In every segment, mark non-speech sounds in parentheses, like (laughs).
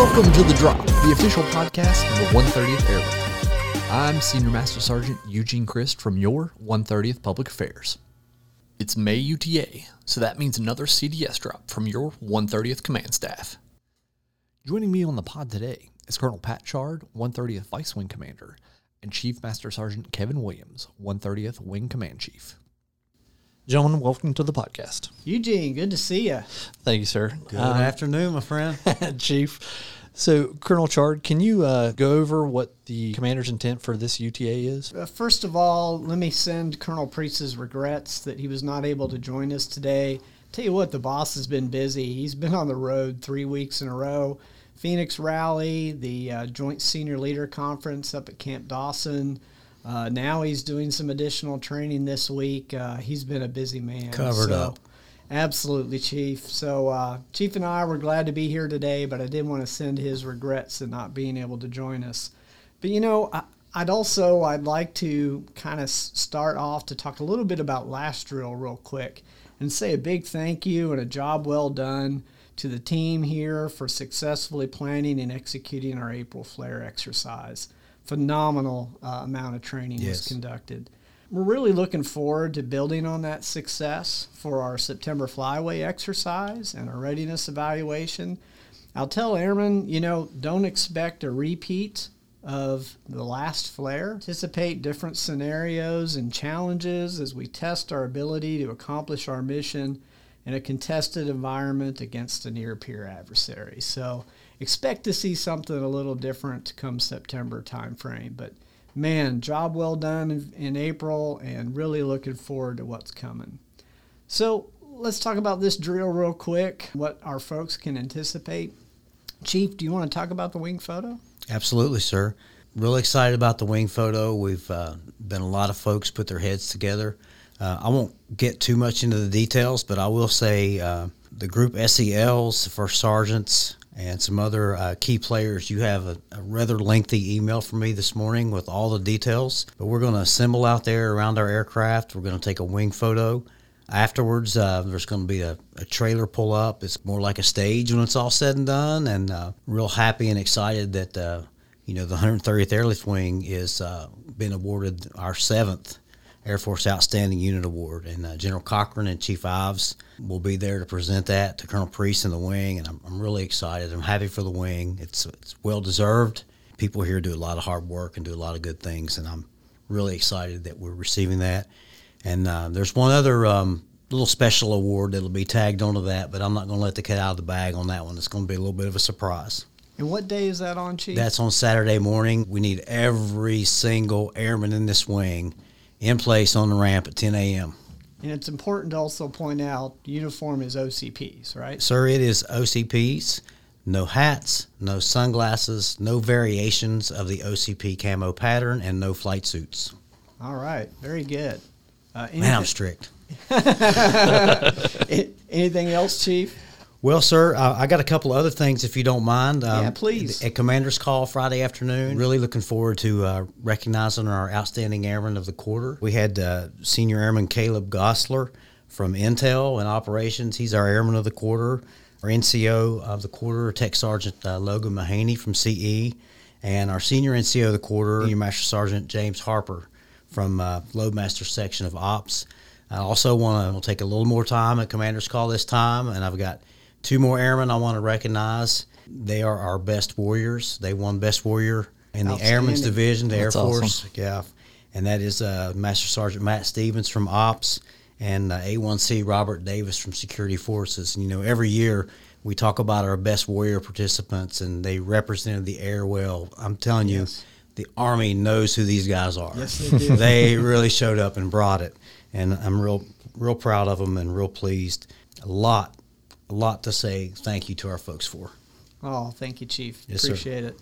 Welcome to The Drop, the official podcast of the 130th Airmen. I'm Senior Master Sergeant Eugene Christ from your 130th Public Affairs. It's May UTA, so that means another CDS drop from your 130th Command Staff. Joining me on the pod today is Colonel Pat Chard, 130th Vice Wing Commander, and Chief Master Sergeant Kevan Williams, 130th Wing Command Chief. Gentlemen, welcome to the podcast. Eugene, good to see you. Thank you, sir. Good afternoon, my friend. (laughs) Chief. So, Colonel Chard, can you uh, go over what the commander's intent for this UTA is? Uh, first of all, let me send Colonel Priest's regrets that he was not able to join us today. Tell you what, the boss has been busy. He's been on the road three weeks in a row. Phoenix Rally, the uh, Joint Senior Leader Conference up at Camp Dawson. Uh, now he's doing some additional training this week. Uh, he's been a busy man. Covered up. Absolutely, Chief. So, uh, Chief and I were glad to be here today, but I did want to send his regrets in not being able to join us. But you know, I, I'd also I'd like to kind of start off to talk a little bit about last drill real quick and say a big thank you and a job well done to the team here for successfully planning and executing our April flare exercise phenomenal uh, amount of training yes. was conducted. We're really looking forward to building on that success for our September flyway exercise and our readiness evaluation. I'll tell airmen, you know, don't expect a repeat of the last flare. Anticipate different scenarios and challenges as we test our ability to accomplish our mission in a contested environment against a near peer adversary. So expect to see something a little different come September timeframe. But man, job well done in, April and really looking forward to what's coming. So let's talk about this drill real quick, what our folks can anticipate. Chief, do you want to talk about the wing photo? Absolutely, sir. Really excited about the wing photo. We've uh, been a lot of folks put their heads together. Uh, I won't get too much into the details, but I will say uh, the group SELs, first sergeants, and some other uh, key players. You have a, a, rather lengthy email from me this morning with all the details, but we're going to assemble out there around our aircraft. We're going to take a wing photo. Afterwards, uh, there's going to be a, a, trailer pull up. It's more like a stage when it's all said and done, and uh, real happy and excited that uh, you know the 130th Airlift Wing is uh, been awarded our seventh Air Force Outstanding Unit Award. And uh, General Cochran and Chief Ives will be there to present that to Colonel Priest and the wing. And I'm, I'm really excited. I'm happy for the wing. It's, it's well deserved. People here do a lot of hard work and do a lot of good things. And I'm really excited that we're receiving that. And uh, there's one other um, little special award that'll be tagged onto that, but I'm not going to let the cat out of the bag on that one. It's going to be a little bit of a surprise. And what day is that on, Chief? That's on Saturday morning. We need every single airman in this wing in place on the ramp at 10 a.m. And it's important to also point out uniform is OCPs, right? Sir, it is OCPs. No hats, no sunglasses, no variations of the OCP camo pattern, and no flight suits. All right, very good. Uh, Man, I'm strict. (laughs) anything else, Chief? Well, sir, uh, I got a couple other things if you don't mind. Um, yeah, please. At commander's call Friday afternoon. Really looking forward to uh, recognizing our outstanding airman of the quarter. We had uh, Senior Airman Caleb Gosler from Intel and Operations. He's our airman of the quarter. Our NCO of the quarter, Tech Sergeant uh, Logan Mahaney from CE, and our Senior NCO of the quarter, Senior Master Sergeant James Harper from uh, Loadmaster Section of Ops. I also want to take a little more time at commander's call this time, and I've got Two more airmen I want to recognize. They are our best warriors. They won Best Warrior in the Airmen's Division, the That's Air Force. Awesome. Yeah. And that is uh, Master Sergeant Matt Stevens from Ops and uh, A1C Robert Davis from Security Forces. And, you know, every year we talk about our best warrior participants and they represented the air well. I'm telling yes. you, the Army knows who these guys are. Yes, they do. they really showed up and brought it. And I'm real, real proud of them and real pleased. A lot a lot to say thank you to our folks for. Oh, thank you, Chief. Yes, Appreciate sir. it.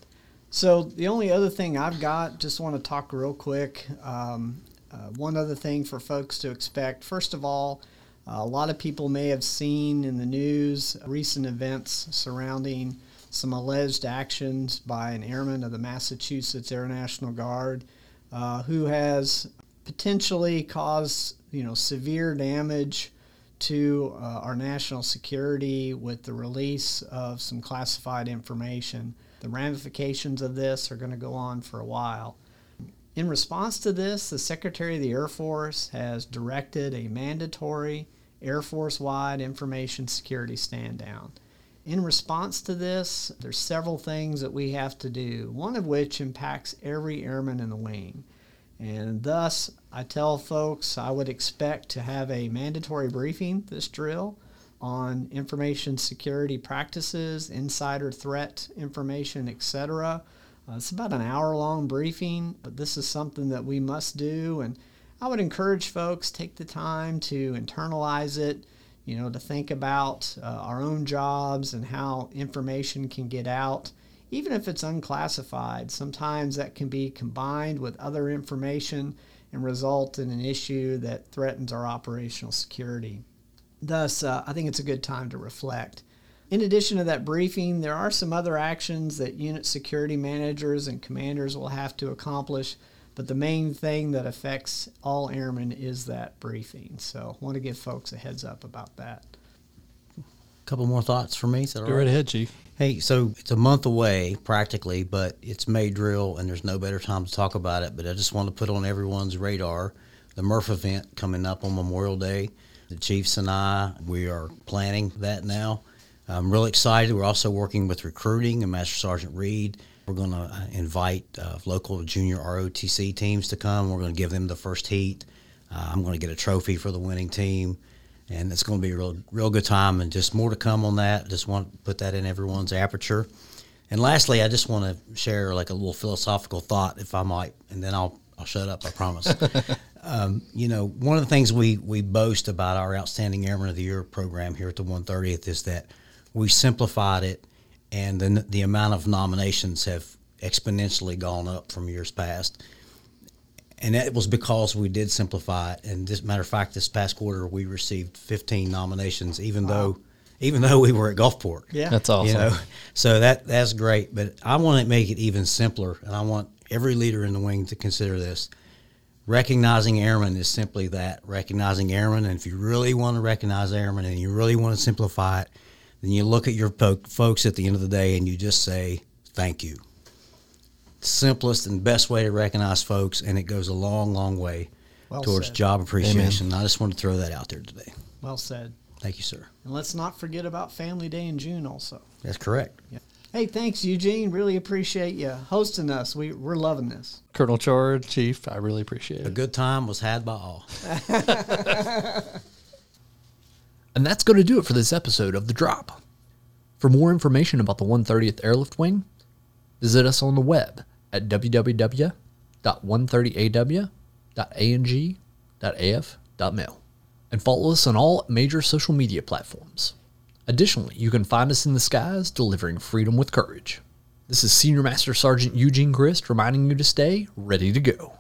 So the only other thing I've got, just want to talk real quick. Um, uh, one other thing for folks to expect. First of all, uh, a lot of people may have seen in the news recent events surrounding some alleged actions by an airman of the Massachusetts Air National Guard uh, who has potentially caused you know severe damage to uh, our national security with the release of some classified information. The ramifications of this are going to go on for a while. In response to this, the Secretary of the Air Force has directed a mandatory Air Force wide information security stand down. In response to this, there's several things that we have to do, one of which impacts every airman in the wing. And thus, I tell folks I would expect to have a mandatory briefing this drill on information security practices, insider threat information, etc. Uh, it's about an hour long briefing, but this is something that we must do. And I would encourage folks take the time to internalize it, you know, to think about uh, our own jobs and how information can get out even if it's unclassified, sometimes that can be combined with other information and result in an issue that threatens our operational security. Thus, uh, I think it's a good time to reflect. In addition to that briefing, there are some other actions that unit security managers and commanders will have to accomplish, but the main thing that affects all airmen is that briefing. So, I want to give folks a heads up about that. A couple more thoughts for me. Is that Go right ahead, Chief. Hey, so it's a month away practically, but it's May drill, and there's no better time to talk about it. But I just want to put on everyone's radar the Murph event coming up on Memorial Day. The Chiefs and I, we are planning that now. I'm really excited. We're also working with recruiting and Master Sergeant Reed. We're going to uh, invite uh, local junior ROTC teams to come. We're going to give them the first heat. Uh, I'm going to get a trophy for the winning team and it's going to be a real, real good time. And just more to come on that. Just want to put that in everyone's aperture. And lastly, I just want to share like a little philosophical thought, if I might, and then I'll I'll shut up. I promise. (laughs) um, you know, one of the things we we boast about our outstanding Airman of the Year program here at the 130th is that we simplified it, and the the amount of nominations have exponentially gone up from years past and that was because we did simplify it. And this matter of fact, this past quarter we received 15 nominations, even wow. though even though we were at Gulfport. Yeah, that's awesome. You know, so that that's great. But I want to make it even simpler, and I want every leader in the wing to consider this. Recognizing airmen is simply that recognizing airmen. And if you really want to recognize airmen and you really want to simplify it, then you look at your po- folks at the end of the day and you just say, thank you simplest and best way to recognize folks, and it goes a long, long way well towards said. job appreciation. Amen. I just want to throw that out there today. Well said. Thank you, sir. And let's not forget about Family Day in June also. That's correct. Yeah. Hey, thanks, Eugene. Really appreciate you hosting us. We, we're loving this. Colonel Chard, Chief, I really appreciate it. A good time was had by all. (laughs) and that's going to do it for this episode of The Drop. For more information about the 130th Airlift Wing, visit us on the web at www.130aw.ang.af.mil and follow us on all major social media platforms. Additionally, you can find us in the skies delivering freedom with courage. This is Senior Master Sergeant Eugene Christ reminding you to stay ready to go.